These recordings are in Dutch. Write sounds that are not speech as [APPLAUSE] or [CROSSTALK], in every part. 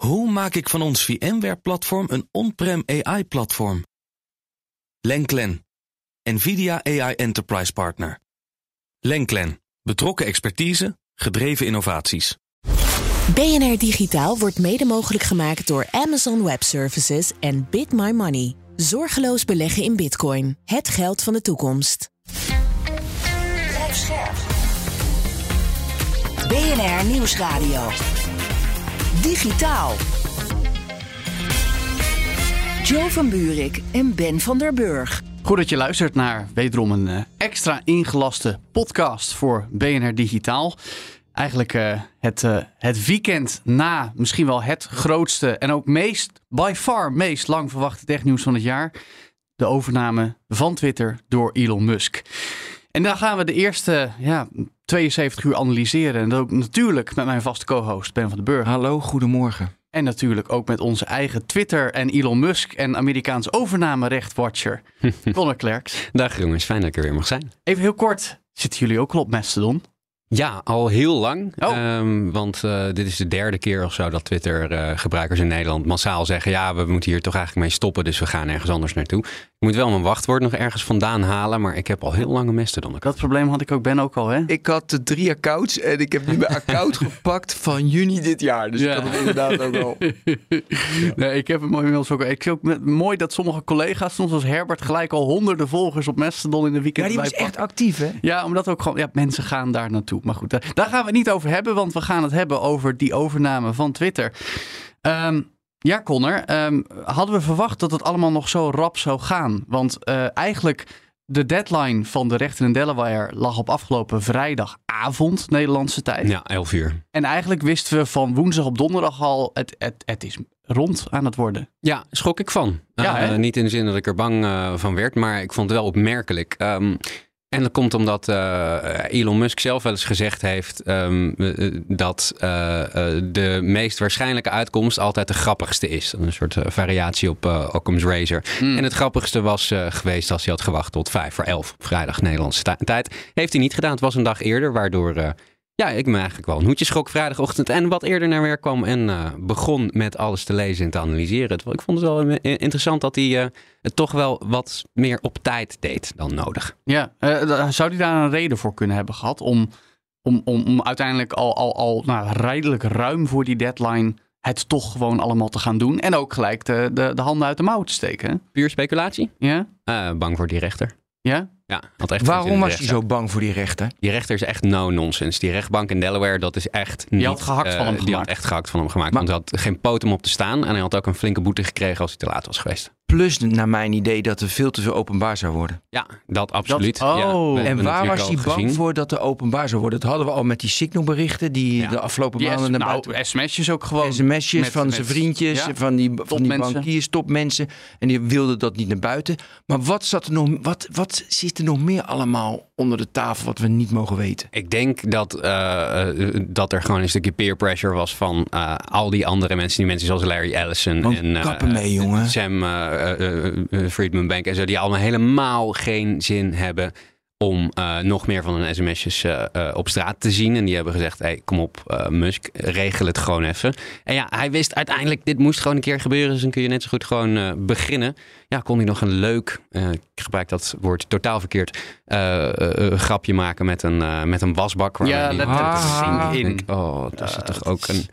Hoe maak ik van ons VMware-platform een on-prem AI-platform? Lenklen, NVIDIA AI Enterprise Partner. Lenklen, betrokken expertise, gedreven innovaties. BNR Digitaal wordt mede mogelijk gemaakt door Amazon Web Services en BitMyMoney. Zorgeloos beleggen in bitcoin. Het geld van de toekomst. BNR Nieuwsradio. Digitaal. Joe van Buurik en Ben van der Burg. Goed dat je luistert naar wederom een uh, extra ingelaste podcast voor BNR Digitaal. Eigenlijk uh, het, uh, het weekend na misschien wel het grootste en ook meest, by far meest lang verwachte technieuws van het jaar. De overname van Twitter door Elon Musk. En daar gaan we de eerste ja, 72 uur analyseren. En dat ook natuurlijk met mijn vaste co-host Ben van den Burg. Hallo, goedemorgen. En natuurlijk ook met onze eigen Twitter en Elon Musk en Amerikaans overnamerechtwatcher [LAUGHS] Connor Klerks. Dag jongens, fijn dat ik er weer mag zijn. Even heel kort, zitten jullie ook al op Mastodon? Ja, al heel lang. Oh. Um, want uh, dit is de derde keer of zo dat Twitter-gebruikers uh, in Nederland massaal zeggen: ja, we moeten hier toch eigenlijk mee stoppen, dus we gaan ergens anders naartoe. Ik moet wel mijn wachtwoord nog ergens vandaan halen, maar ik heb al heel lang een Mastodon. Dat probleem had ik ook, Ben ook al, hè? Ik had de drie accounts en ik heb nu mijn account [LAUGHS] gepakt van juni dit jaar. Dus ja. ik had hem inderdaad ook al. ja. [LAUGHS] Nee, ik heb hem inmiddels ook. Ik vind ook met, mooi dat sommige collega's, soms als Herbert, gelijk al honderden volgers op Mastodon in de weekend. Ja, die was echt actief, hè? Ja, omdat ook gewoon, ja, mensen gaan daar naartoe. Maar goed, daar, daar gaan we het niet over hebben, want we gaan het hebben over die overname van Twitter. Um, ja, Connor, um, hadden we verwacht dat het allemaal nog zo rap zou gaan? Want uh, eigenlijk de deadline van de rechter in Delaware lag op afgelopen vrijdagavond Nederlandse tijd. Ja, 11 uur. En eigenlijk wisten we van woensdag op donderdag al, het, het, het is rond aan het worden. Ja, schrok ik van. Ja, uh, niet in de zin dat ik er bang uh, van werd, maar ik vond het wel opmerkelijk. Um, en dat komt omdat uh, Elon Musk zelf wel eens gezegd heeft um, uh, dat uh, de meest waarschijnlijke uitkomst altijd de grappigste is. Een soort variatie op Occam's Razor. Mm. En het grappigste was geweest als hij had gewacht tot vijf voor elf op vrijdag Nederlandse tijd. Heeft hij niet gedaan. Het was een dag eerder, waardoor ja, ik me eigenlijk wel een hoedje schrok vrijdagochtend en wat eerder naar werk kwam en uh, begon met alles te lezen en te analyseren. Ik vond het wel interessant dat hij uh, het toch wel wat meer op tijd deed dan nodig. Ja, uh, zou hij daar een reden voor kunnen hebben gehad om, om, om, om uiteindelijk al, al, al nou, redelijk ruim voor die deadline het toch gewoon allemaal te gaan doen en ook gelijk de, de, de handen uit de mouw te steken? Puur speculatie? Ja. bang voor die rechter. Ja? Ja, echt Waarom was hij zo bang voor die rechter? Die rechter is echt no-nonsense. Die rechtbank in Delaware, dat is echt niet... Die had gehakt uh, van hem Die gemaakt. had echt gehakt van hem gemaakt. Maar, want hij had geen poot om op te staan. En hij had ook een flinke boete gekregen als hij te laat was geweest. Plus, naar mijn idee, dat er veel te veel openbaar zou worden. Ja, dat absoluut. Dat, oh. ja, en waar was hij bang gezien. voor dat er openbaar zou worden? Dat hadden we al met die signalberichten die ja. de afgelopen maanden naar nou, buiten... sms'jes ook gewoon. sms'jes van met, zijn vriendjes, ja. van die, van die bankiers, topmensen. En die wilden dat niet naar buiten. Maar wat, zat er nog, wat, wat zit er nog meer allemaal onder de tafel wat we niet mogen weten? Ik denk dat, uh, dat er gewoon een stukje peer pressure was van uh, al die andere mensen. Die mensen zoals Larry Ellison Want en kappen mee, jongen. Sam Friedman Bank en zo. Die allemaal helemaal geen zin hebben om uh, nog meer van hun sms'jes uh, uh, op straat te zien. En die hebben gezegd, hey, kom op Musk, regel het gewoon even. En ja, hij wist uiteindelijk, dit moest gewoon een keer gebeuren. Dus dan kun je net zo goed gewoon beginnen. Ja, kon hij nog een leuk, ik gebruik dat woord totaal verkeerd, grapje maken met een, met een wasbak. Waar ja, ah, in. Denk, oh, dat is toch ook een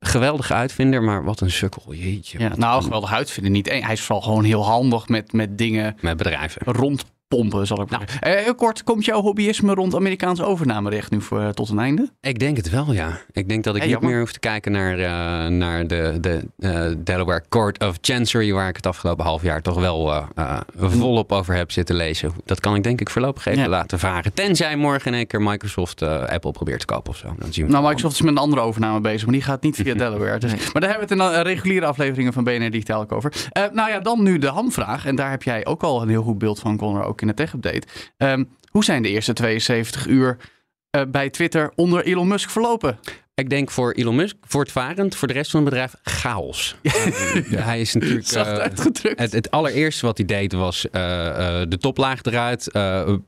geweldige uitvinder, maar wat een sukkel. Jeetje. Ja, nou, geweldig uitvinder niet. Hij is vooral gewoon heel handig met, met dingen... Met bedrijven. Rond pompen, zal ik maar nou. Heel kort, komt jouw hobbyisme rond Amerikaans overnamerecht nu voor, tot een einde? Ik denk het wel, ja. Ik denk dat ik Hey, niet meer hoef te kijken naar, uh, naar de, de uh, Delaware Court of Chancery, waar ik het afgelopen half jaar toch wel uh, volop over heb zitten lezen. Dat kan ik denk ik voorlopig even Ja. laten varen. Tenzij morgen in één keer Microsoft Apple probeert te kopen of zo. Dan zien we Nou, Microsoft is met een andere overname bezig, maar die gaat niet via [LAUGHS] Delaware. Dus, maar daar hebben we het in de reguliere afleveringen van BNR Digitaal over. Nou ja, dan nu de hamvraag. En daar heb jij ook al een heel goed beeld van, Connor, ook in de tech-update. Um, hoe zijn de eerste 72 uur uh, bij Twitter onder Elon Musk verlopen? Ik denk voor Elon Musk voortvarend, voor de rest van het bedrijf chaos. [LAUGHS] hij is natuurlijk. [LAUGHS] Zacht uitgedrukt. Het, het, allereerste wat hij deed was uh, de toplaag eruit.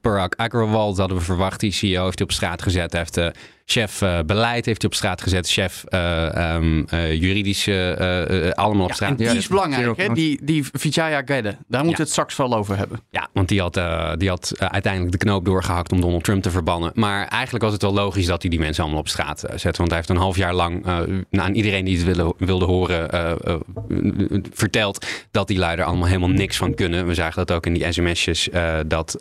Parag Agrawal, dat hadden we verwacht. Die CEO heeft hij op straat gezet. Hij heeft chef uh, beleid heeft hij op straat gezet. Chef uh, um, juridische, allemaal op straat. En die is belangrijk, hè? Die, die Vijaya Gedde. Daar moeten we het straks wel over hebben. Ja, want die had, die had uiteindelijk de knoop doorgehakt om Donald Trump te verbannen. Maar eigenlijk was het wel logisch dat hij die mensen allemaal op straat zette. Want hij heeft een half jaar lang aan iedereen die het wilde, wilde horen verteld dat die leider allemaal helemaal niks van kunnen. We zagen dat ook in die sms'jes dat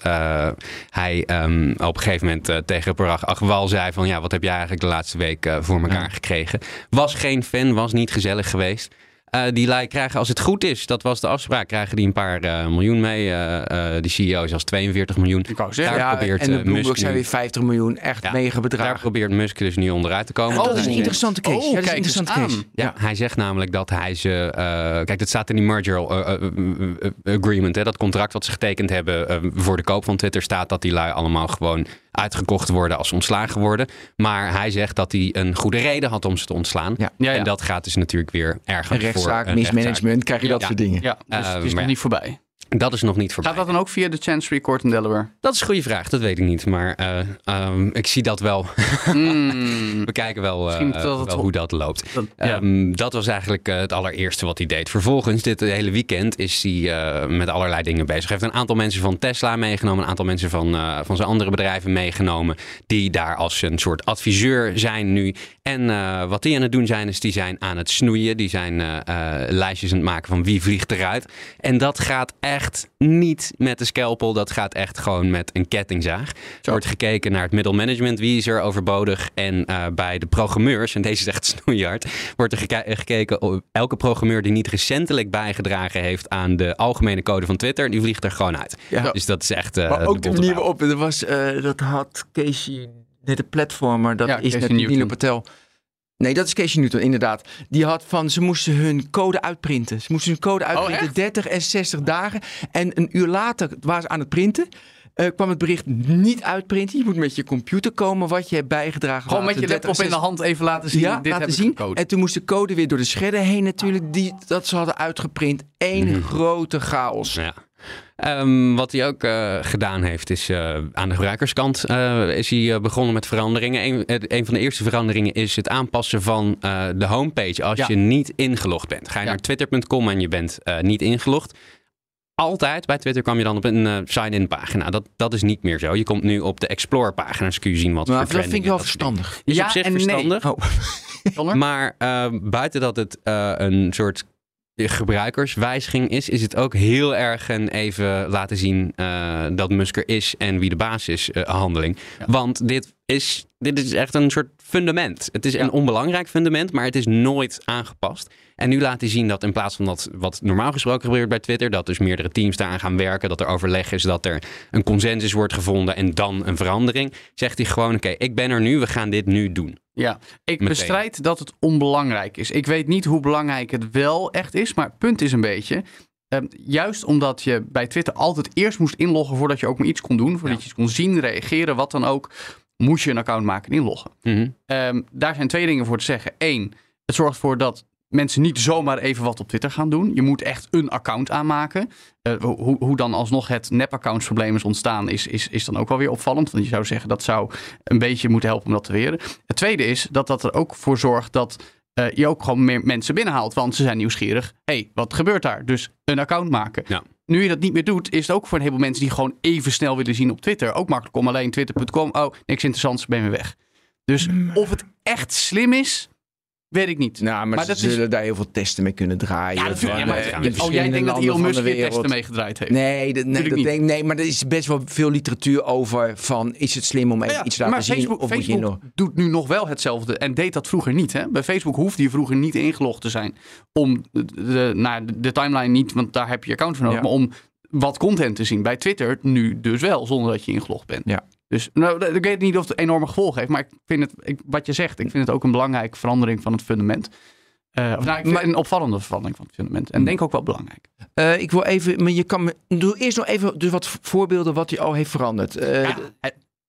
hij um, op een gegeven moment tegen Parag Agwal zei van ja, wat heb jij eigenlijk de laatste week uh, voor elkaar gekregen? Was geen fan, was niet gezellig geweest. Uh, die lui krijgen, als het goed is, dat was de afspraak, krijgen die een paar uh, miljoen mee. Uh, die CEO is als 42 miljoen. Ik zeggen, ja, probeert, en de Bloomberg zijn weer 50 miljoen, echt ja, mega bedragen. Daar probeert Musk dus nu onderuit te komen. Oh, dat is een interessante case. Oh, ja, dat is een interessante case. Ja, hij zegt namelijk dat hij ze... kijk, dat staat in die merger agreement, hè, dat contract wat ze getekend hebben voor de koop van Twitter, staat dat die lui allemaal gewoon uitgekocht worden als ontslagen worden. Maar hij zegt dat hij een goede reden had om ze te ontslaan. Ja. Ja, en dat gaat dus natuurlijk weer erger. Een rechtszaak, voor, mismanagement, krijg je dat soort dingen. Ja, dus het is nog niet voorbij. Dat is nog niet voorbij. Gaat dat dan ook via de Chancery Court in Delaware? Dat is een goede vraag, dat weet ik niet. Maar uh, um, ik zie dat wel. Mm. [LAUGHS] We kijken wel, uh, wel hoe dat loopt. Dat, ja. um, dat was eigenlijk uh, het allereerste wat hij deed. Vervolgens, dit hele weekend, is hij met allerlei dingen bezig. Hij heeft een aantal mensen van Tesla meegenomen. Een aantal mensen van, van zijn andere bedrijven meegenomen. Die daar als een soort adviseur zijn nu. En wat die aan het doen zijn, is die zijn aan het snoeien. Die zijn lijstjes aan het maken van wie vliegt eruit. En dat gaat echt echt niet met de scalpel. Dat gaat echt gewoon met een kettingzaag. Er wordt gekeken naar het middelmanagement. Wie is er overbodig? En uh, bij de programmeurs, en deze is echt [LAUGHS] snoeihard, wordt er geke gekeken op elke programmeur die niet recentelijk bijgedragen heeft aan de algemene code van Twitter, die vliegt er gewoon uit. Ja. Dus dat is echt. Uh, maar ook de, manier waarop. Er was, uh, dat had Casey, de platformer, dat ja, is net Nilo Patel. Nee, dat is Casey Newton, inderdaad. Die had van, ze moesten hun code uitprinten. Ze moesten hun code oh, uitprinten, 30 en 60 dagen. En een uur later waren ze aan het printen. Uh, kwam het bericht niet uitprinten. Je moet met je computer komen wat je hebt bijgedragen. Gewoon met je laptop in de hand even laten zien. Ja, dit laten zien. En toen moest de code weer door de shredder heen natuurlijk. Die, dat ze hadden uitgeprint. Eén mhm. grote chaos. Ja. Um, wat hij ook uh, gedaan heeft, is uh, aan de gebruikerskant uh, is hij begonnen met veranderingen. Een, een, van de eerste veranderingen is het aanpassen van de homepage als je niet ingelogd bent. Ga je naar twitter.com en je bent niet ingelogd. Altijd bij Twitter kwam je dan op een sign-in pagina. Dat, dat is niet meer zo. Je komt nu op de Explore pagina. Dus kun je zien wat nou, voor Dat vind ik wel verstandig. Is ja, op zich en verstandig. Nee. Oh. [LAUGHS] maar buiten dat het een soort gebruikerswijziging is, is het ook heel erg een even laten zien uh, dat Musk er is en wie de baas is uh, handeling. Want dit is, dit is echt een soort fundament. Het is een onbelangrijk fundament, maar het is nooit aangepast. En nu laat hij zien dat in plaats van dat wat normaal gesproken gebeurt bij Twitter, dat dus meerdere teams daaraan gaan werken, dat er overleg is, dat er een consensus wordt gevonden en dan een verandering, zegt hij gewoon: oké, ik ben er nu, we gaan dit nu doen. Ja, ik bestrijd dat het onbelangrijk is. Ik weet niet hoe belangrijk het wel echt is, maar het punt is een beetje. Ehm, juist omdat je bij Twitter altijd eerst moest inloggen voordat je ook maar iets kon doen, voordat je iets kon zien, reageren, wat dan ook, moest je een account maken en inloggen. Mhm. Ehm, daar zijn twee dingen voor te zeggen. Eén, het zorgt ervoor dat mensen niet zomaar even wat op Twitter gaan doen. Je moet echt een account aanmaken. Uh, hoe, hoe dan alsnog het nep-accountsprobleem is ontstaan, is, is, is dan ook wel weer opvallend. Want je zou zeggen dat zou een beetje moeten helpen om dat te weren. Het tweede is dat dat er ook voor zorgt dat uh, je ook gewoon meer mensen binnenhaalt. Want ze zijn nieuwsgierig. hey, wat gebeurt daar? Dus een account maken. Ja. Nu je dat niet meer doet, is het ook voor een heleboel mensen die gewoon even snel willen zien op Twitter. Ook makkelijk om alleen twitter.com. Oh, niks interessants, ben weer weg. Dus mm. of het echt slim is, Weet ik niet. Nou, maar, ze zullen daar heel veel testen mee kunnen draaien. Ja, natuurlijk. maar, oh, jij denkt dat Elon Musk hier testen mee gedraaid heeft? Nee, dat, nee, dat denk, nee, maar er is best wel veel literatuur over van... is het slim om even iets te laten zien? Facebook, of Facebook nog... doet nu nog wel hetzelfde en deed dat vroeger niet. Hè? Bij Facebook hoefde je vroeger niet ingelogd te zijn... om de, nou, de timeline niet, want daar heb je account voor nodig... maar om wat content te zien. Bij Twitter nu dus wel, zonder dat je ingelogd bent. Ja. Dus nou, ik weet niet of het enorme gevolgen heeft, maar ik vind het, ik, wat je zegt, ik vind het ook een belangrijke verandering van het fundament. Uh, of, nou, een opvallende verandering van het fundament. En denk ook wel belangrijk. Uh, ik wil even, maar je kan me, doe eerst nog even dus wat voorbeelden wat hij al heeft veranderd. Uh, ja,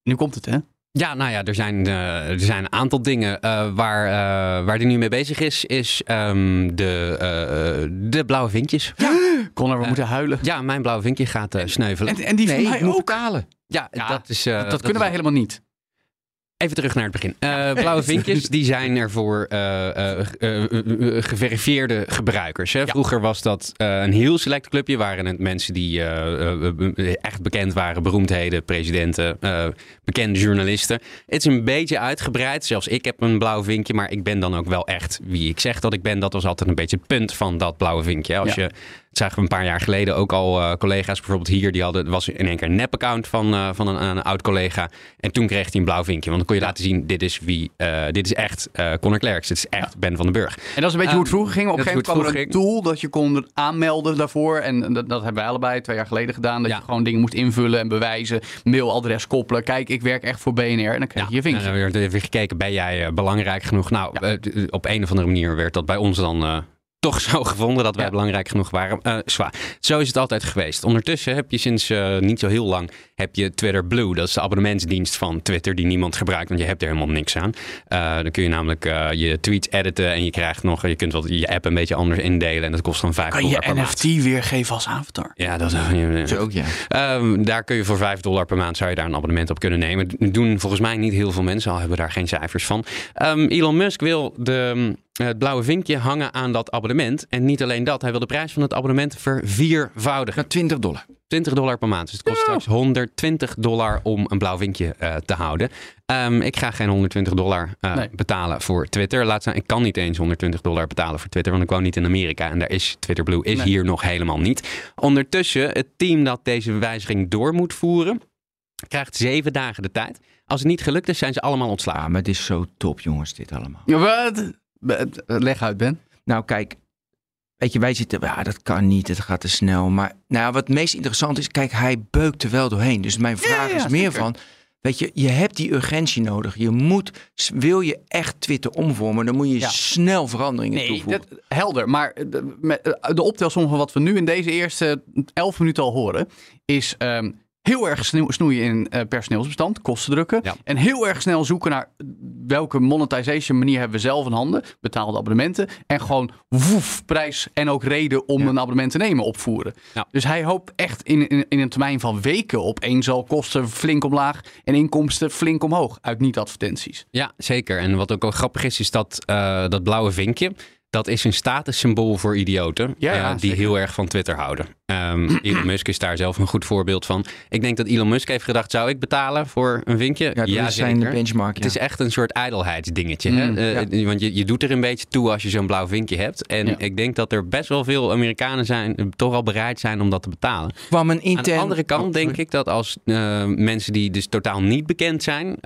nu komt het, hè? Ja, nou ja, er zijn, uh, er zijn een aantal dingen uh, waar, uh, waar hij nu mee bezig is. Is um, de, de blauwe vinkjes. Ja, [GASPS] Connor, we moeten huilen. Ja, mijn blauwe vinkje gaat sneuvelen. En, en die nee, van mij ook. betalen. Ja, dat, is, dat, dat kunnen wij helemaal niet. Even terug naar het begin. Uh, blauwe [LAUGHS] vinkjes die zijn er voor uh, uh, geverifieerde gebruikers. Hè? Vroeger was dat een heel select clubje. Waren het mensen die echt bekend waren. Beroemdheden, presidenten, bekende journalisten. Het is een beetje uitgebreid. Zelfs ik heb een blauw vinkje. Maar ik ben dan ook wel echt wie ik zeg dat ik ben. Dat was altijd een beetje het punt van dat blauwe vinkje. Als je dat zagen we een paar jaar geleden ook al uh, collega's, bijvoorbeeld hier, die hadden, was in één keer een nep-account van, uh, van een, een, oud collega. En toen kreeg hij een blauw vinkje. Want dan kon je laten zien, dit is wie, uh, dit is echt Conor Clerks, dit is echt Ben van den Burg. En dat is een beetje hoe het vroeger ging. Op een gegeven moment kwam er een tool dat je kon aanmelden daarvoor. En dat, dat hebben wij allebei twee jaar geleden gedaan. Dat je gewoon dingen moest invullen en bewijzen. Mailadres koppelen. Kijk, ik werk echt voor BNR. En dan krijg je je vinkje. En dan werd weer gekeken, ben jij belangrijk genoeg? Nou, op een of andere manier werd dat bij ons dan toch [LAUGHS] zo gevonden dat wij belangrijk genoeg waren. Uh, zwaar. Zo is het altijd geweest. Ondertussen heb je sinds uh, niet zo heel lang heb je Twitter Blue. Dat is de abonnementsdienst van Twitter die niemand gebruikt, want je hebt er helemaal niks aan. Uh, dan kun je namelijk je tweets editen en je krijgt nog, je kunt wel je app een beetje anders indelen en dat kost dan 5 dollar per maand. Kan je NFT weergeven als avatar? Ja, dat is ook ja. Um, daar kun je voor 5 dollar per maand zou je daar een abonnement op kunnen nemen. Doen volgens mij niet heel veel mensen, al hebben daar geen cijfers van. Um, Elon Musk wil de het blauwe vinkje hangen aan dat abonnement. En niet alleen dat, hij wil de prijs van het abonnement verviervoudigen. 20 dollar. 20 dollar per maand. Dus het kost straks 120 dollar om een blauw vinkje uh, te houden. Um, ik ga geen 120 dollar uh, nee. betalen voor Twitter. Laat staan, ik kan niet eens 120 dollar betalen voor Twitter, want ik woon niet in Amerika en daar is Twitter Blue is nee. hier nog helemaal niet. Ondertussen, het team dat deze wijziging door moet voeren, krijgt zeven dagen de tijd. Als het niet gelukt is, zijn ze allemaal ontslagen. Ja, maar het is zo top, jongens, dit allemaal. Ja, wat? Leg uit, Ben. Nou, kijk. Weet je, wij zitten, ja, dat kan niet, het gaat te snel. Maar nou, wat het meest interessant is, kijk, hij beukt er wel doorheen. Dus mijn vraag ja, ja, is meer van, weet je, je hebt die urgentie nodig. Je moet, wil je echt Twitter omvormen, dan moet je snel veranderingen nee, toevoegen. Dat, helder, maar de, de optelsom van wat we nu in deze eerste elf minuten al horen, is... Um, heel erg snoeien in uh, personeelsbestand, kosten drukken. En heel erg snel zoeken naar welke monetization manier hebben we zelf in handen. Betaalde abonnementen. En gewoon woef, prijs en ook reden om een abonnement te nemen opvoeren. Ja. Dus hij hoopt echt in, in, in, een termijn van weken op één zal kosten flink omlaag en inkomsten flink omhoog uit niet-advertenties. Ja, zeker. En wat ook wel grappig is, is dat, uh, dat blauwe vinkje dat is een statussymbool voor idioten ja, uh, die heel erg van Twitter houden. Um, [CLEARS THROAT] Elon Musk is daar zelf een goed voorbeeld van. Ik denk dat Elon Musk heeft gedacht, zou ik betalen voor een vinkje? Ja, ja zijn de benchmark. Het is echt een soort ijdelheidsdingetje. Mm, hè? Uh, want je, je doet er een beetje toe als je zo'n blauw vinkje hebt. En ik denk dat er best wel veel Amerikanen zijn, toch al bereid zijn om dat te betalen. Kwam een intern... Aan de andere kant oh, denk ik dat als uh, mensen die dus totaal niet bekend zijn,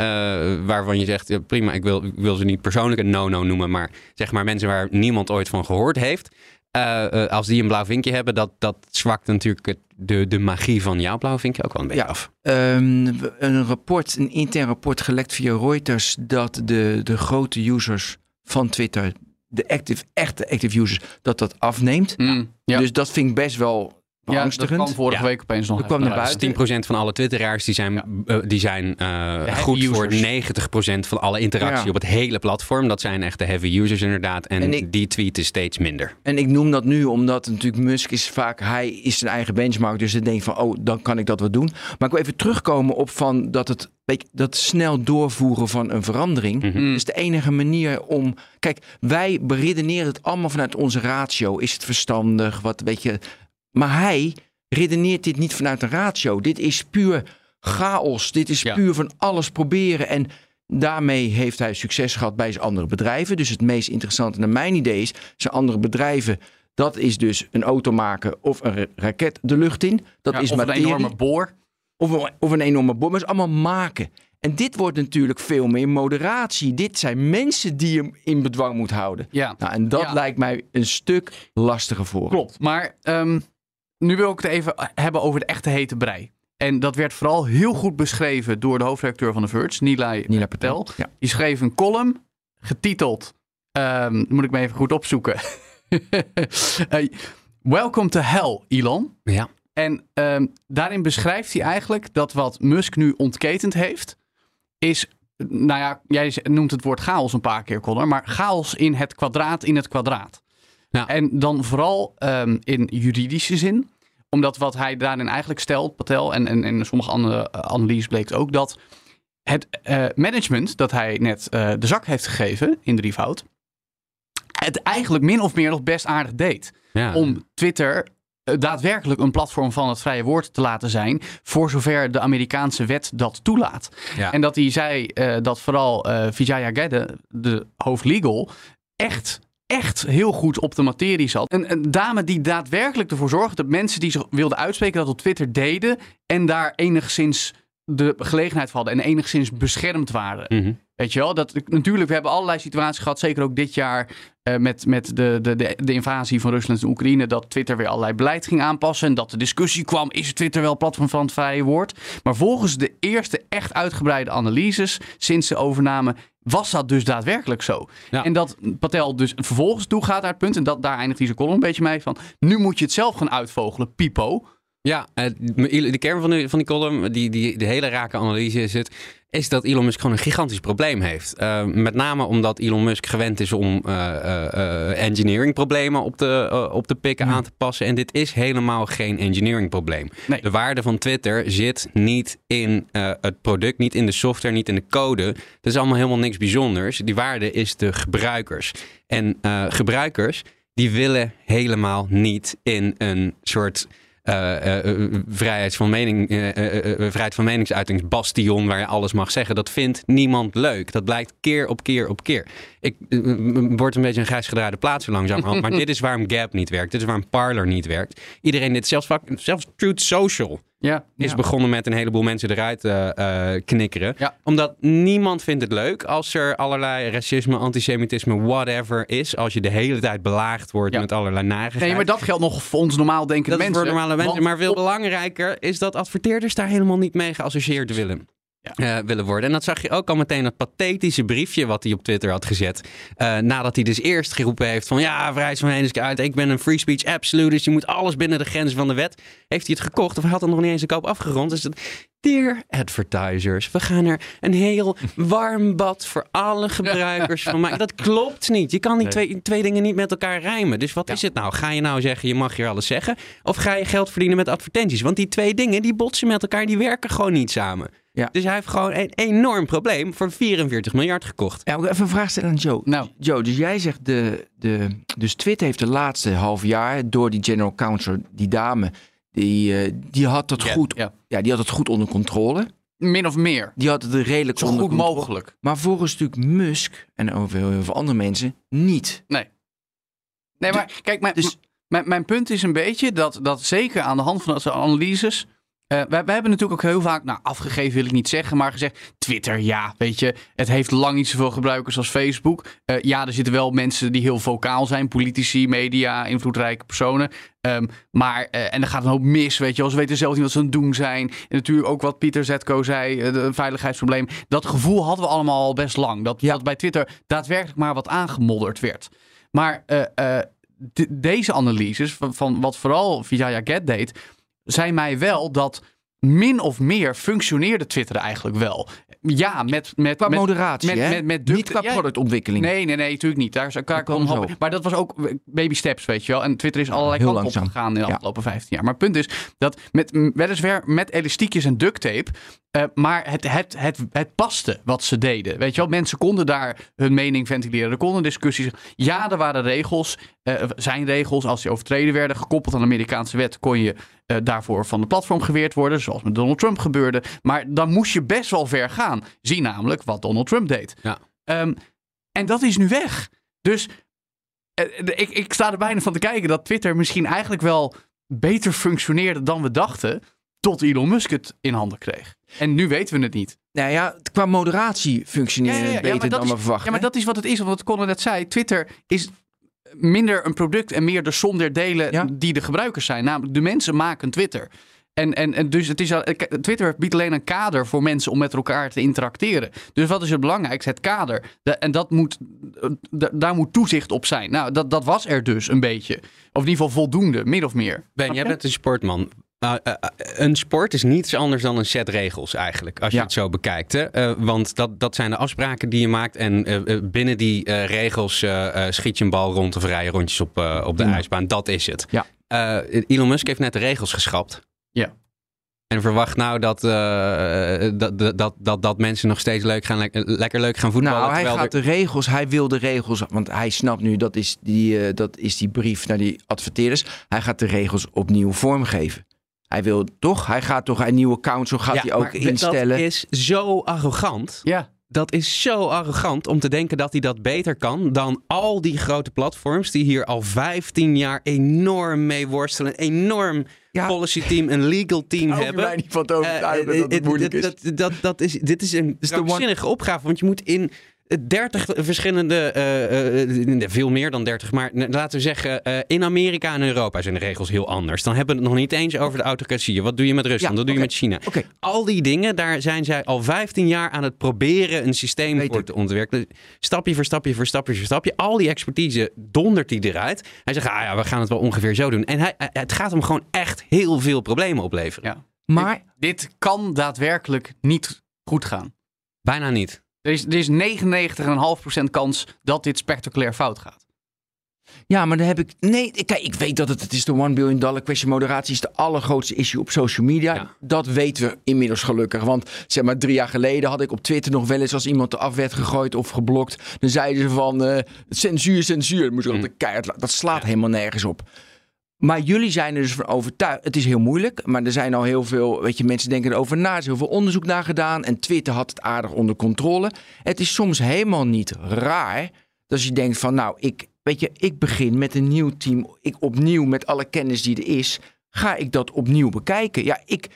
waarvan je zegt, prima, ik wil, ik wil ze niet persoonlijk een no-no noemen, maar zeg maar mensen waar niemand ooit van gehoord heeft uh, als die een blauw vinkje hebben, dat, dat zwakt natuurlijk de, de magie van jouw blauw vinkje ook wel een beetje af. Um, een rapport, een intern rapport gelekt via Reuters, dat de, de grote users van Twitter, de active, echte active users, dat dat afneemt. Mm, ja. Dus dat vind ik best wel ja, dat kwam vorige week opeens nog. Dat kwam naar buiten. 10% van alle Twitteraars die zijn, uh, die zijn uh, goed voor 90% van alle interactie op het hele platform. Dat zijn echt de heavy users inderdaad. En, en ik, die tweeten steeds minder. En ik noem dat nu omdat natuurlijk Musk is vaak, hij is zijn eigen benchmark. Dus ik denk van, oh, dan kan ik dat wel doen. Maar ik wil even terugkomen op van dat het dat snel doorvoeren van een verandering mm -hmm. is de enige manier om. Kijk, wij beredeneren het allemaal vanuit onze ratio. Is het verstandig? Wat weet je? Maar hij redeneert dit niet vanuit een ratio. Dit is puur chaos. Dit is puur van alles proberen. En daarmee heeft hij succes gehad bij zijn andere bedrijven. Dus het meest interessante naar mijn idee is, zijn andere bedrijven, dat is dus een auto maken of een raket de lucht in. Dat is of materie. een enorme boor. Of een, of een enorme boor. Maar het is allemaal maken. En dit wordt natuurlijk veel meer moderatie. Dit zijn mensen die je in bedwang moet houden. Ja. Nou, en dat lijkt mij een stuk lastiger voor. Klopt. Maar um, nu wil ik het even hebben over de echte hete brei. En dat werd vooral heel goed beschreven door de hoofdredacteur van The Verge, Nilay, Nila Patel. Ja. Die schreef een column getiteld, um, moet ik me even goed opzoeken. uh, [LAUGHS] Welcome to hell, Elon. Ja. En um, daarin beschrijft hij eigenlijk dat wat Musk nu ontketend heeft, is, nou ja, jij noemt het woord chaos een paar keer, Connor, maar chaos in het kwadraat in het kwadraat. Nou. En dan vooral um, in juridische zin omdat wat hij daarin eigenlijk stelt, Patel, en, en, en sommige andere uh, analyses bleek ook dat het management dat hij net de zak heeft gegeven in drievoud, het eigenlijk min of meer nog best aardig deed. Om Twitter daadwerkelijk een platform van het vrije woord te laten zijn, voor zover de Amerikaanse wet dat toelaat. En dat hij zei dat vooral uh, Vijaya Gedde, de hoofd legal, echt echt heel goed op de materie zat. Een, een, dame die daadwerkelijk ervoor zorgde dat mensen die zich wilden uitspreken dat op Twitter deden en daar enigszins de gelegenheid hadden en enigszins beschermd waren. Mhm. Weet je wel? Dat, natuurlijk, we hebben allerlei situaties gehad, zeker ook dit jaar uh, met, met de, de, de, de, invasie van Rusland en Oekraïne, dat Twitter weer allerlei beleid ging aanpassen en dat de discussie kwam, is Twitter wel platform van het vrije woord? Maar volgens de eerste echt uitgebreide analyses sinds de overname was dat dus daadwerkelijk zo. En dat Patel dus vervolgens toe gaat naar het punt, en dat, daar eindigt deze column een beetje mee van, nu moet je het zelf gaan uitvogelen, pipo. Ja, eh, de kern van, de, van die column, die, die, de hele rake analyse is het, is dat Elon Musk gewoon een gigantisch probleem heeft. Uh, met name omdat Elon Musk gewend is om uh, engineering problemen op te, op te pikken, aan te passen. En dit is helemaal geen engineering probleem. De waarde van Twitter zit niet in het product, niet in de software, niet in de code. Dat is allemaal helemaal niks bijzonders. Die waarde is de gebruikers. En gebruikers die willen helemaal niet in een soort vrijheid, van mening, vrijheid van meningsuitingsbastion waar je alles mag zeggen. Dat vindt niemand leuk. Dat blijkt keer op keer op keer. Ik word een beetje een grijs gedraaide plaats zo maar [LAUGHS] dit is waarom Gap niet werkt. Dit is waarom Parler niet werkt. Iedereen dit, zelfs, zelfs Truth Social ja, is begonnen met een heleboel mensen eruit uh, knikkeren. Omdat niemand vindt het leuk als er allerlei racisme, antisemitisme, whatever is. Als je de hele tijd belaagd wordt met allerlei narigheid. Nee, maar dat geldt nog voor ons normaal denkende mensen. voor normale mensen. maar veel belangrijker is dat adverteerders daar helemaal niet mee geassocieerd willen. Ja. Uh, willen worden. En dat zag je ook al meteen dat pathetische briefje wat hij op Twitter had gezet. Uh, nadat hij dus eerst geroepen heeft van ja, vrijheid van meningsuiting, uit. Ik ben een free speech absolutist. Je moet alles binnen de grenzen van de wet. Heeft hij het gekocht of hij had er nog niet eens een koop afgerond. Dus dat, dear advertisers, we gaan er een heel [LAUGHS] warm bad voor alle gebruikers van maken. Dat klopt niet. Je kan die twee, twee dingen niet met elkaar rijmen. Dus wat is het nou? Ga je nou zeggen, je mag hier alles zeggen? Of ga je geld verdienen met advertenties? Want die twee dingen, die botsen met elkaar, die werken gewoon niet samen. Ja. Dus hij heeft gewoon een enorm probleem voor 44 miljard gekocht. Ja, even een vraag stellen aan Joe. Nou. Joe, dus jij zegt, de, de, dus Twitter heeft de laatste half jaar door die general counsel, die dame, die, uh, die, had het goed, ja. ja. die had het goed onder controle. Min of meer. Die had het redelijk Zo goed mogelijk. Maar volgens natuurlijk Musk en over heel veel andere mensen niet. Nee. Nee, maar kijk, mijn, dus, mijn, mijn punt is een beetje dat, dat zeker aan de hand van de analyses uh, wij, hebben natuurlijk ook heel vaak, nou afgegeven wil ik niet zeggen, maar gezegd: Twitter, ja, weet je, het heeft lang niet zoveel gebruikers als Facebook. Uh, ja, er zitten wel mensen die heel vocaal zijn, politici, media, invloedrijke personen. Um, maar, uh, en er gaat een hoop mis, weet je wel. Ze weten zelf niet wat ze aan het doen zijn. En natuurlijk ook wat Pieter Zetko zei, een veiligheidsprobleem. Dat gevoel hadden we allemaal al best lang. Dat, ja. dat bij Twitter daadwerkelijk maar wat aangemodderd werd. Maar deze analyses, van, van, wat vooral Vijaya Get deed zei mij wel dat min of meer functioneerde Twitter eigenlijk wel. Ja, met... met qua moderatie, met, met, met, Niet qua productontwikkeling. Nee, nee, nee, natuurlijk niet. Daar is elkaar komen Maar dat was ook baby steps, weet je wel. En Twitter is allerlei ja, kanten op gegaan in de afgelopen 15 jaar. Maar het punt is dat met, weliswaar met elastiekjes en duct tape... Uh, maar het, het, het, het paste wat ze deden. Weet je wel, mensen konden daar hun mening ventileren. Er konden discussies. Ja, er waren regels. Uh, zijn regels. Als die overtreden werden, gekoppeld aan de Amerikaanse wet, kon je uh, daarvoor van de platform geweerd worden. Zoals met Donald Trump gebeurde. Maar dan moest je best wel ver gaan. Zie namelijk wat Donald Trump deed. Ja. Um, en dat is nu weg. Dus ik, ik sta er bijna van te kijken dat Twitter misschien eigenlijk wel beter functioneerde dan we dachten. Tot Elon Musk het in handen kreeg. En nu weten we het niet. Nou ja, qua moderatie functioneert het beter dan we verwachten. Ja, maar dat is wat het is. Wat Conor net zei. Twitter is minder een product en meer de som der delen die de gebruikers zijn. Namelijk de mensen maken Twitter. En, en, en dus het is, Twitter biedt alleen een kader voor mensen om met elkaar te interacteren. Dus wat is het belangrijkste? Het kader. en dat moet, daar moet toezicht op zijn. Nou, dat, dat was er dus een beetje. Of in ieder geval voldoende, min of meer. Ben, jij bent een sportman. Uh, een sport is niets anders dan een set regels eigenlijk, als je het zo bekijkt. Hè? Uh, want dat, dat zijn de afspraken die je maakt. En binnen die regels schiet je een bal rond of rij rondjes op, op de ijsbaan. Dat is het. Ja. Elon Musk heeft net de regels geschrapt. Ja. En verwacht nou dat, dat, dat, dat, dat mensen nog steeds leuk gaan, lekker leuk gaan voetballen. Nou, hij gaat de regels, hij wil de regels, want hij snapt nu dat is die, dat is die brief naar die adverteerders. Hij gaat de regels opnieuw vormgeven. Hij wil toch, hij gaat toch een nieuwe council gaat hij ook instellen. Dat is zo arrogant. Ja. Dat is zo arrogant om te denken dat hij dat beter kan dan al die grote platforms die hier al 15 jaar enorm mee worstelen. Enorm ja. policy team, een legal team hebben. Mij niet van overtuigen uh, dat het moeilijk is. Dat, dat, dat is. Dit is een zinnige opgave, want je moet in 30 verschillende, uh, uh, veel meer dan 30, maar laten we zeggen, uh, in Amerika en Europa zijn de regels heel anders. Dan hebben we het nog niet eens over de autocratie. Wat doe je met Rusland? Ja, Wat doe je met China? Okay. Al die dingen, daar zijn zij al 15 jaar aan het proberen een systeem Weet voor te ontwikkelen. Stapje voor stapje voor stapje voor stapje. Al die expertise dondert hij eruit. Hij zegt, ah ja, we gaan het wel ongeveer zo doen. En hij, het gaat hem gewoon echt heel veel problemen opleveren. Ja. Maar dit, dit kan daadwerkelijk niet goed gaan. Bijna niet. Er is, er is 99,5% kans dat dit spectaculair fout gaat. Ja, maar dan heb ik. Nee, kijk, ik weet dat het, het is de one billion dollar question. Moderatie is de allergrootste issue op social media. Dat weten we inmiddels gelukkig. Want zeg maar drie jaar geleden had ik op Twitter nog wel eens als iemand eraf werd gegooid of geblokt. Dan zeiden ze van uh, censuur, censuur. Moest mm. keihard, dat slaat helemaal nergens op. Maar jullie zijn er dus van overtuigd. Het is heel moeilijk, maar er zijn al heel veel. Weet je, mensen denken erover na. Er is heel veel onderzoek naar gedaan. En Twitter had het aardig onder controle. Het is soms helemaal niet raar. Dat je denkt van, nou, ik, weet je, ik begin met een nieuw team. Ik opnieuw met alle kennis die er is. Ga ik dat opnieuw bekijken? Ja, ik.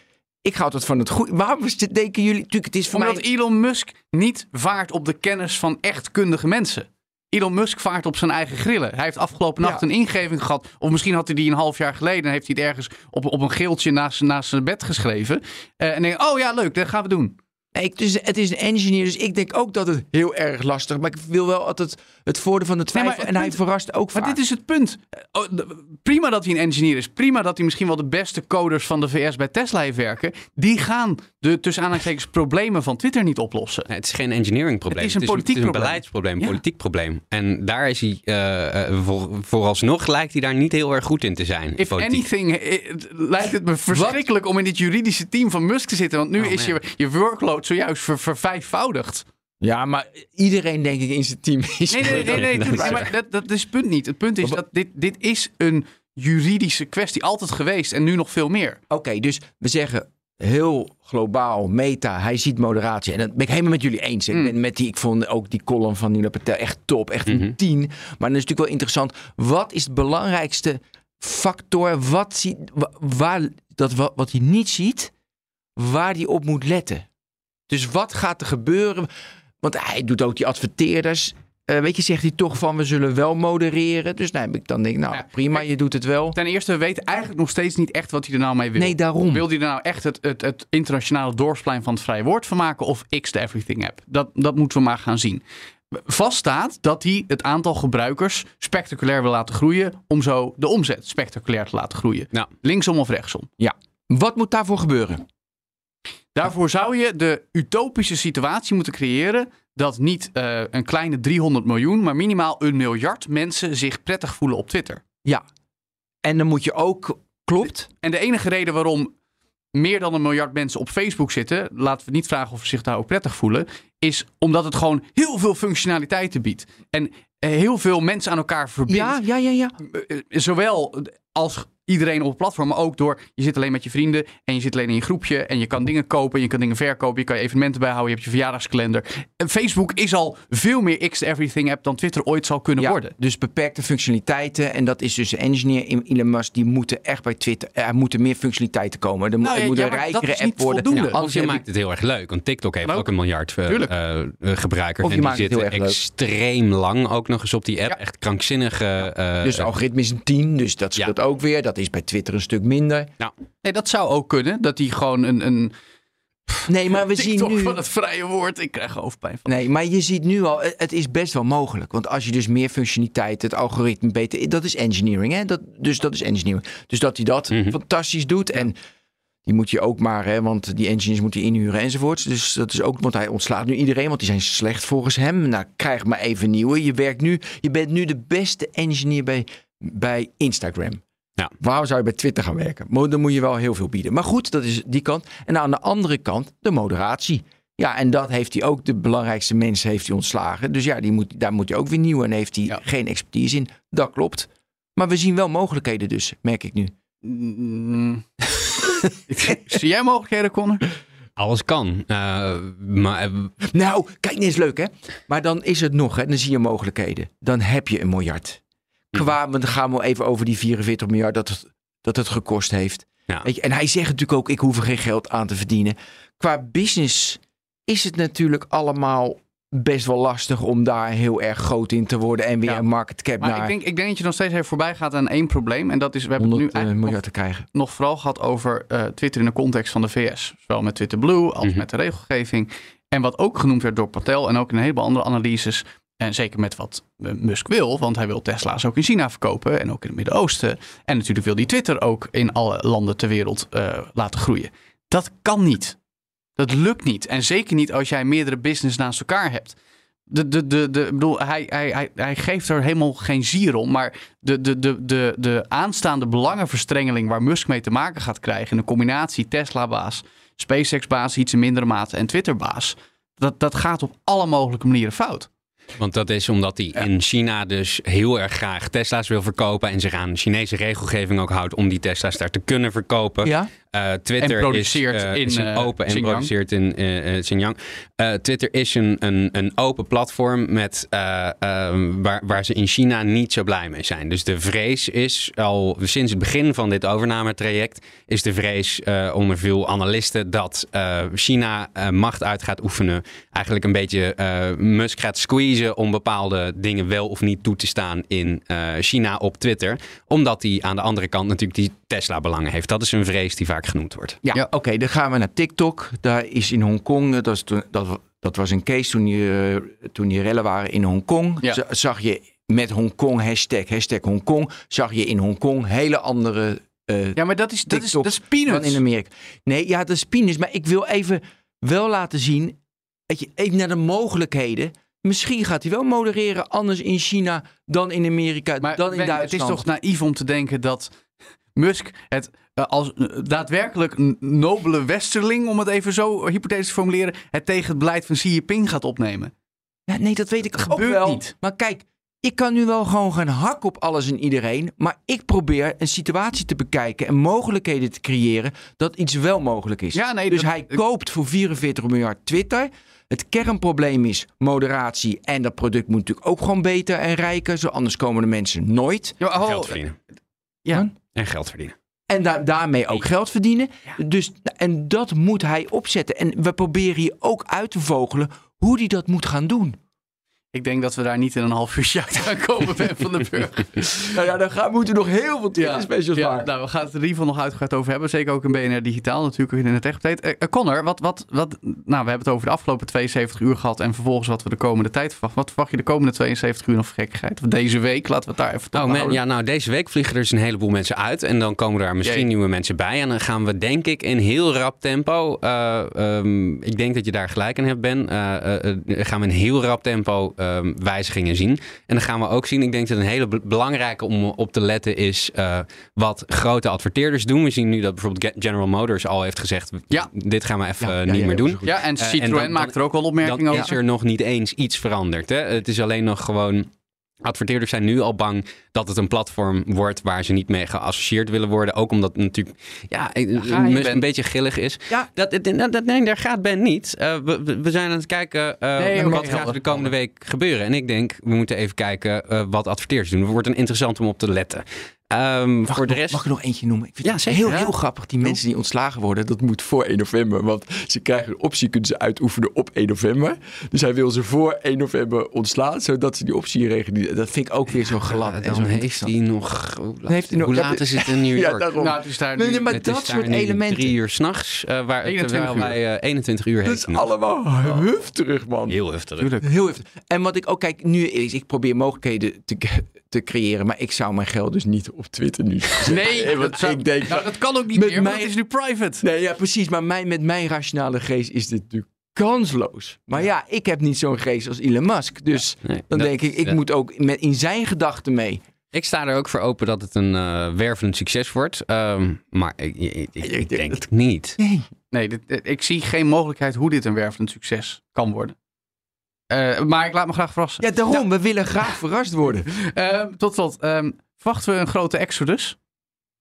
Ik ga altijd van het goed. Waarom denken jullie? Natuurlijk, het is voor Omdat Elon Musk niet vaart op de kennis van echt kundige mensen. Elon Musk vaart op zijn eigen grillen. Hij heeft afgelopen nacht een ingeving gehad. Of misschien had hij die een half jaar geleden. En heeft hij het ergens op, op een geeltje naast, naast zijn bed geschreven. Uh, en denk oh ja, leuk, dat gaan we doen. Ik, dus het is een engineer, dus ik denk ook dat het heel erg lastig is. Maar ik wil wel altijd het voordeel van de twijfel. en hij verrast ook vaak. Maar dit is het punt. Oh, prima dat hij een engineer is. Prima dat hij misschien wel de beste coders van de VS bij Tesla heeft werken. Die gaan de tussen aanhalingstekens problemen van Twitter niet oplossen. Nee, het is geen engineering probleem. Het is een politiek het is een, beleidsprobleem, politiek probleem. En daar is hij, uh, voor, vooralsnog lijkt hij daar niet heel erg goed in te zijn. If anything, eh, lijkt het me verschrikkelijk om in dit juridische team van Musk te zitten. Want nu oh, is je, je workload zojuist ver, vervijfvoudigd. Ja, maar iedereen denk ik in zijn team is... Nee, nee, nee, nee, nee maar dat, dat is het punt niet. Het punt is dat dit, dit is een juridische kwestie altijd geweest en nu nog veel meer. Oké, dus we zeggen heel globaal, meta, hij ziet moderatie. En dat ben ik helemaal met jullie eens. Ik, mm. ben met die, ik vond ook die column van Nina Patel echt top, echt een mm tien. Maar dan is natuurlijk wel interessant. Wat is de belangrijkste factor? Wat, ziet, waar, dat, wat, wat hij niet ziet, waar hij op moet letten? Dus wat gaat er gebeuren? Want hij doet ook die adverteerders. Uh, weet je, zegt hij toch van we zullen wel modereren. Dus nou, ik dan denk nou prima, je doet het wel. Ten eerste, we weten eigenlijk nog steeds niet echt wat hij er nou mee wil. Nee, daarom. Wil hij er nou echt het, het, het internationale dorpsplein van het vrije woord van maken of X de Everything app? Dat, dat moeten we maar gaan zien. Vaststaat dat hij het aantal gebruikers spectaculair wil laten groeien om zo de omzet spectaculair te laten groeien. Nou. Linksom of rechtsom. Ja. Wat moet daarvoor gebeuren? Daarvoor zou je de utopische situatie moeten creëren dat niet uh, een kleine 300 miljoen, maar minimaal een miljard mensen zich prettig voelen op Twitter. Ja. En dan moet je ook. Klopt. En de enige reden waarom meer dan een miljard mensen op Facebook zitten, laten we niet vragen of ze zich daar ook prettig voelen, is omdat het gewoon heel veel functionaliteiten biedt. En eh, heel veel mensen aan elkaar verbindt. Ja, ja, ja, ja. Eh, zowel als iedereen op het platform, maar ook door je zit alleen met je vrienden en je zit alleen in je groepje en je kan dingen kopen, je kan dingen verkopen, je kan je evenementen bijhouden, je hebt je verjaardagskalender. En Facebook is al veel meer X Everything app dan Twitter ooit zal kunnen ja, worden. Dus beperkte functionaliteiten en dat is dus de engineer in Elon Musk, die moeten echt bij Twitter, er moeten meer functionaliteiten komen. Er, nou, moet een rijkere app worden. Ja, anders je maakt het heel erg leuk, want TikTok heeft ook een miljard uh, uh, gebruikers en die zitten extreem lang ook nog eens op die app. Echt krankzinnige. Uh, dus algoritme is een 10, dus dat scheelt ook weer. Dat is bij Twitter een stuk minder. Nou, nee, dat zou ook kunnen. Dat die gewoon een. een nee, maar we [LAUGHS] zien nu. van het vrije woord. Ik krijg hoofdpijn van. Nee, maar je ziet nu al. Het is best wel mogelijk. Want als je dus meer functionaliteit, het algoritme beter. Dat is engineering, hè? Dat, dus dat is engineering. Dus dat hij dat mhm. fantastisch doet. En. Die moet je ook maar, hè, want die engineers moet hij inhuren enzovoorts. Dus dat is ook, want hij ontslaat nu iedereen, want die zijn slecht volgens hem. Nou, krijg maar even nieuwe. Je werkt nu, je bent nu de beste engineer bij, bij Instagram. Ja. Waarom zou je bij Twitter gaan werken? Dan moet je wel heel veel bieden. Maar goed, dat is die kant. En aan de andere kant de moderatie. Ja, en dat heeft hij ook, de belangrijkste mensen heeft hij ontslagen. Dus ja, die moet, daar moet hij ook weer nieuw en heeft hij geen expertise in. Dat klopt. Maar we zien wel mogelijkheden dus, merk ik nu. Mm. [LAUGHS] Zie jij mogelijkheden, Connor? Alles kan. Uh, maar, uh, nou, kijk, dit is leuk hè. Maar dan is het nog, hè. Dan zie je mogelijkheden. Dan heb je een miljard. Hm. Qua, dan gaan we even over die 44 miljard dat het, dat het gekost heeft. Ja. Weet je, en hij zegt natuurlijk ook, ik hoef er geen geld aan te verdienen. Qua business is het natuurlijk allemaal best wel lastig om daar heel erg groot in te worden en weer een market cap maar naar. Ik denk, ik denk dat je nog steeds even voorbij gaat aan één probleem. En dat is, we hebben het nu eigenlijk nog, te krijgen. nog vooral gehad over uh, Twitter in de context van de VS. Zowel met Twitter Blue als mhm. met de regelgeving. En wat ook genoemd werd door Patel en ook in een heleboel andere analyses. En zeker met wat Musk wil, want hij wil Tesla's ook in China verkopen en ook in het Midden-Oosten. En natuurlijk wil die Twitter ook in alle landen ter wereld uh, laten groeien. Dat kan niet. Dat lukt niet. En zeker niet als jij meerdere business naast elkaar hebt. De, de, de, de, bedoel, hij, hij, hij, hij geeft er helemaal geen zier om. Maar de, de, de, de, de aanstaande belangenverstrengeling waar Musk mee te maken gaat krijgen. In de combinatie Tesla-baas, SpaceX-baas, iets in mindere mate en Twitter-baas. Dat, dat gaat op alle mogelijke manieren fout. Want dat is omdat hij in China dus heel erg graag Tesla's wil verkopen. En zich aan Chinese regelgeving ook houdt om die Tesla's daar te kunnen verkopen. Ja? Uh, Twitter is, uh, in, is een eh, open en Xinjiang. produceert in Xinjiang. Twitter is een, een, een open platform met, ehm, waar, waar ze in China niet zo blij mee zijn. Dus de vrees is al sinds het begin van dit overnametraject... is de vrees onder veel analisten dat China macht uit gaat oefenen. Eigenlijk een beetje Musk gaat squeezen om bepaalde dingen wel of niet toe te staan in China op Twitter. Omdat hij aan de andere kant natuurlijk die Tesla-belangen heeft. Dat is een vrees die vaak genoemd wordt. Ja, oké, dan gaan we naar TikTok. Daar is in Hongkong, dat, was, dat, dat was een case toen die, toen die rellen waren in Hongkong. Ja. Zag je met Hongkong, hashtag, hashtag Hongkong, zag je in Hongkong hele andere uh, Ja, maar dat is, dat is, dat is peanuts. Dan in Amerika. Nee, ja, dat is peanuts. Maar ik wil even wel laten zien, weet je, even naar de mogelijkheden. Misschien gaat hij wel modereren anders in China dan in Amerika, maar dan in Duitsland. Het is toch naïef om te denken dat Musk het als uh, daadwerkelijk nobele westerling, om het even zo hypothetisch te formuleren, het tegen het beleid van Xi Jinping gaat opnemen. Ja, nee, dat weet ik dat gebeurt wel. niet. Maar kijk, ik kan nu wel gewoon gaan hakken op alles en iedereen. Maar ik probeer een situatie te bekijken en mogelijkheden te creëren dat iets wel mogelijk is. Ja, nee, dus hij koopt voor 44 miljard Twitter. Het kernprobleem is moderatie. En dat product moet natuurlijk ook gewoon beter en rijker. Zo anders komen de mensen nooit. Ja, geld verdienen. Ja. En geld verdienen. En daarmee ook geld verdienen. Dus, en dat moet hij opzetten. En we proberen hier ook uit te vogelen hoe hij dat moet gaan doen. Ik denk dat we daar niet in een half uurtje [LAUGHS] uit gaan komen, Ben van den Burg. nou ja, dan gaan, moeten we nog heel veel ja, specials ja, Nou, we gaan het er in ieder geval nog uitgebreid over hebben. Zeker ook in BNR Digitaal, natuurlijk in het echt Uh, Connor, wat, wat, wat, nou, we hebben het over de afgelopen 72 uur gehad en vervolgens wat we de komende tijd verwachten. Wat verwacht je de komende 72 uur nog gekkigheid? Of deze week, laten we het daar even oh, man, Ja, nou, deze week vliegen er dus een heleboel mensen uit en dan komen er misschien nieuwe mensen bij. En dan gaan we denk ik in heel rap tempo, uh, um, ik denk dat je daar gelijk aan hebt, Ben, uh, gaan we in heel rap tempo um, wijzigingen zien. En dan gaan we ook zien, ik denk dat een hele belangrijke om op te letten is uh, wat grote adverteerders doen. We zien nu dat bijvoorbeeld General Motors al heeft gezegd, ja. dit gaan we even ja, niet meer doen. Ja, en Citroën uh, en maakt er ook wel opmerkingen over. Dan is er nog niet eens iets veranderd. Hè? Het is alleen nog gewoon Adverteerders zijn nu al bang dat het een platform wordt waar ze niet mee geassocieerd willen worden. Ook omdat het natuurlijk ja, een beetje gillig is. Ja. Dat, dat, dat, nee, daar gaat Ben niet. Uh, we, we, zijn aan het kijken uh, nee, wat gaat er de komende week gebeuren. En ik denk, we moeten even kijken uh, wat adverteerders doen. Het wordt een interessant om op te letten. Um, mag, voor de nog, rest... mag ik nog eentje noemen? Ik vind ja, het zeker, heel, heel grappig. Die mensen die ontslagen worden, dat moet voor 1 november. Want ze krijgen een optie, kunnen ze uitoefenen op 1 november. Dus hij wil ze voor 1 november ontslaan, zodat ze die optie regelen. Dat vind ik ook weer zo glad. Ja, en zo heeft hij nog... Hoe laat, heeft hij nog, hoe laat is het [LAUGHS] in New York? ja, Nou, het is daar nee, nee, maar dat soort elementen. drie uur s'nachts, uh, waar 21 uur. wij uh, 21 uur Dat is allemaal hufterig, man. Heel hufterig. Heel heftig. En wat ik ook kijk, nu is, ik probeer mogelijkheden te, [LAUGHS] te creëren, maar ik zou mijn geld dus niet op Twitter nu. [LAUGHS] Nee, want ik denk, nou, dat kan ook niet meer, mijn, het is nu private. Nee, ja, precies. Maar mijn, met mijn rationale geest is dit natuurlijk kansloos. Maar ja, ik heb niet zo'n geest als Elon Musk. Dus dan denk ik, ik moet ook met in zijn gedachten mee. Ik sta er ook voor open dat het een uh, wervelend succes wordt. Ehm, maar ik, ik, ik, denk het niet. Nee, nee dit, ik zie geen mogelijkheid hoe dit een wervelend succes kan worden. Uh, maar ik laat me graag verrassen. Ja, daarom. We willen graag verrast worden. Uh, [LAUGHS] tot slot. Um, verwachten we een grote exodus?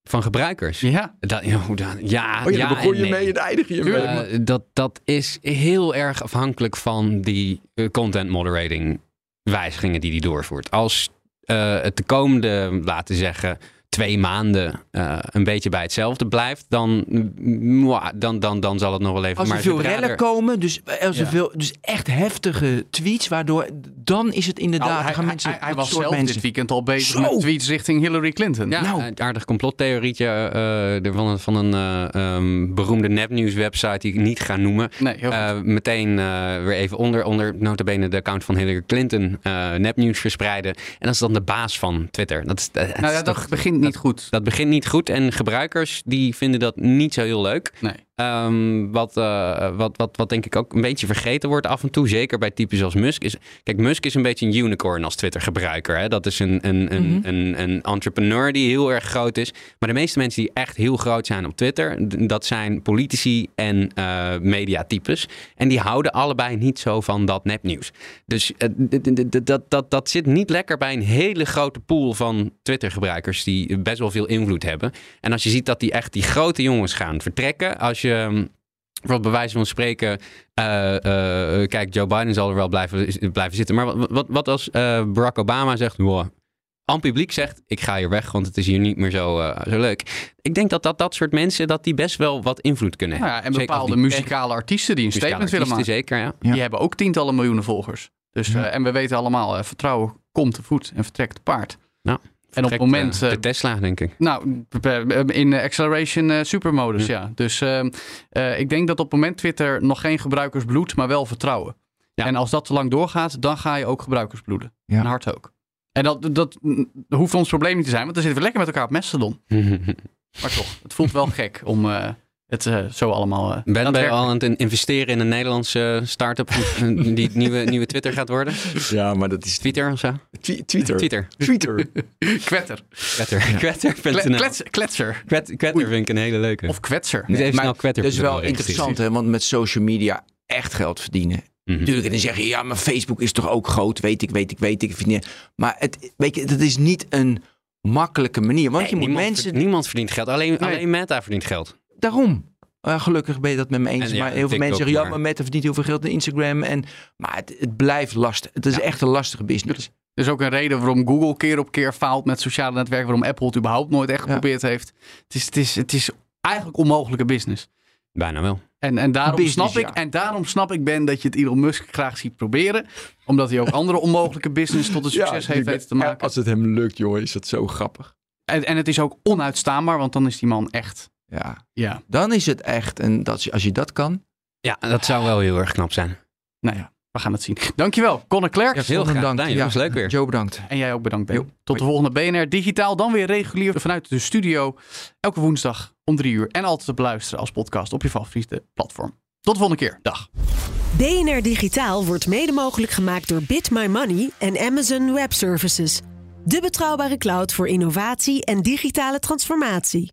Van gebruikers? Ja. Dat, ja, ja, oh ja, dan begon je mee en eindig je mee. Uh, dat, dat is heel erg afhankelijk van die content moderating wijzigingen die hij doorvoert. Als uh, het de komende, laten zeggen, twee maanden uh, een beetje bij hetzelfde blijft, dan, dan, dan, dan zal het nog wel even... Als er veel rellen komen, dus, als er veel, dus echt heftige tweets, waardoor dan is het inderdaad... Nou, hij, gaan mensen, hij, hij was zelf mensen... dit weekend al bezig Zo. met tweets richting Hillary Clinton. Ja, nou. een aardig complottheorietje uh, van, van een uh, um, beroemde nepnieuws website die ik niet ga noemen. Nee, uh, meteen weer even onder, onder notabene de account van Hillary Clinton nepnieuws verspreiden. En dat is dan de baas van Twitter. Dat, is, nou ja, dat toch, begint niet goed. Dat begint niet goed. En gebruikers die vinden dat niet zo heel leuk. Nee. Um, wat, uh, wat, wat, wat denk ik ook een beetje vergeten wordt af en toe, zeker bij types als Musk. Is, kijk, Musk is een beetje een unicorn als Twitter-gebruiker. Dat is een, een, een, mm -hmm. een, een entrepreneur die heel erg groot is. Maar de meeste mensen die echt heel groot zijn op Twitter, dat zijn politici en uh, mediatypes. En die houden allebei niet zo van dat nepnieuws. Dus uh, dat, dat, dat zit niet lekker bij een hele grote pool van Twitter-gebruikers die best wel veel invloed hebben. En als je ziet dat die echt die grote jongens gaan vertrekken, als je wat bij wijze van spreken, uh, uh, kijk, Joe Biden zal er wel blijven, blijven zitten. Maar wat, wat, wat als uh, Barack Obama zegt, wow, aan publiek zegt, ik ga hier weg, want het is hier niet meer zo, zo leuk. Ik denk dat, dat dat soort mensen, dat die best wel wat invloed kunnen hebben. Nou ja, en bepaalde muzikale artiesten die een statement willen maken. Zeker, ja. Die hebben ook tientallen miljoenen volgers. Dus, ja. en we weten allemaal, vertrouwen komt te voet en vertrekt te paard. Nou. En op het moment. de Tesla, denk ik. Nou, in acceleration uh, supermodus, ja. ja. Dus uh, uh, ik denk dat op het moment Twitter nog geen gebruikers bloedt, maar wel vertrouwen. Ja. En als dat te lang doorgaat, dan ga je ook gebruikers bloeden. Ja. En hard ook. En dat, dat, dat hoeft ons probleem niet te zijn, want dan zitten we lekker met elkaar op Mastodon. [LAUGHS] maar toch, het voelt wel gek om het uh, zo allemaal. Uh, ben je al aan het investeren in een Nederlandse start-up [LAUGHS] die het nieuwe, nieuwe Twitter gaat worden? Ja, maar dat is. Twitter of zo? Twi Twitter. Twitter. Twitter. [LAUGHS] Kwetter. Kwetter. Kwetter. Klets, kletser. Kwet, kwetter vind ik een hele leuke. Of kwetser. Moet even snel kwetter. Dat is wel interessant, hè? Want met social media echt geld verdienen. Mm -hmm. Natuurlijk, en dan zeg je, ja, maar Facebook is toch ook groot? Weet ik, weet ik, weet ik. Maar het, weet je, dat is niet een makkelijke manier. Want nee, je moet niemand mensen. Verdient, niemand verdient geld. Alleen, nee. alleen Meta verdient geld. Daarom. Uh, gelukkig ben je dat met me eens. En, ja, maar heel veel mensen zeggen, ja, maar Meta verdient heel veel geld in Instagram. En, maar het, het blijft lastig. Het is ja. echt een lastige business. Er is ook een reden waarom Google keer op keer faalt met sociale netwerken. Waarom Apple het überhaupt nooit echt geprobeerd ja. heeft. Het is, het, is, het is eigenlijk onmogelijke business. Bijna wel. En, en, daarom business, snap ik, en daarom snap ik, Ben, dat je het Elon Musk graag ziet proberen. Omdat hij ook andere onmogelijke business tot een [LAUGHS] succes heeft weten te maken. Als het hem lukt, joh, is dat zo grappig. En, en het is ook onuitstaanbaar, want dan is die man echt ja. ja. Dan is het echt, en dat, als je dat kan. Ja, dat zou wel heel erg knap zijn. Nou ja, we gaan het zien. Dankjewel, Conor Klerk. Ja, heel graag. dank. Ja, was leuk weer. Joe, bedankt. En jij ook bedankt, Ben. Jo. Tot de volgende BNR Digitaal. Dan weer regulier vanuit de studio. Elke woensdag om drie uur. En altijd te beluisteren als podcast op je favoriete platform. Tot de volgende keer. Dag. BNR Digitaal wordt mede mogelijk gemaakt door Bit My Money en Amazon Web Services. De betrouwbare cloud voor innovatie en digitale transformatie.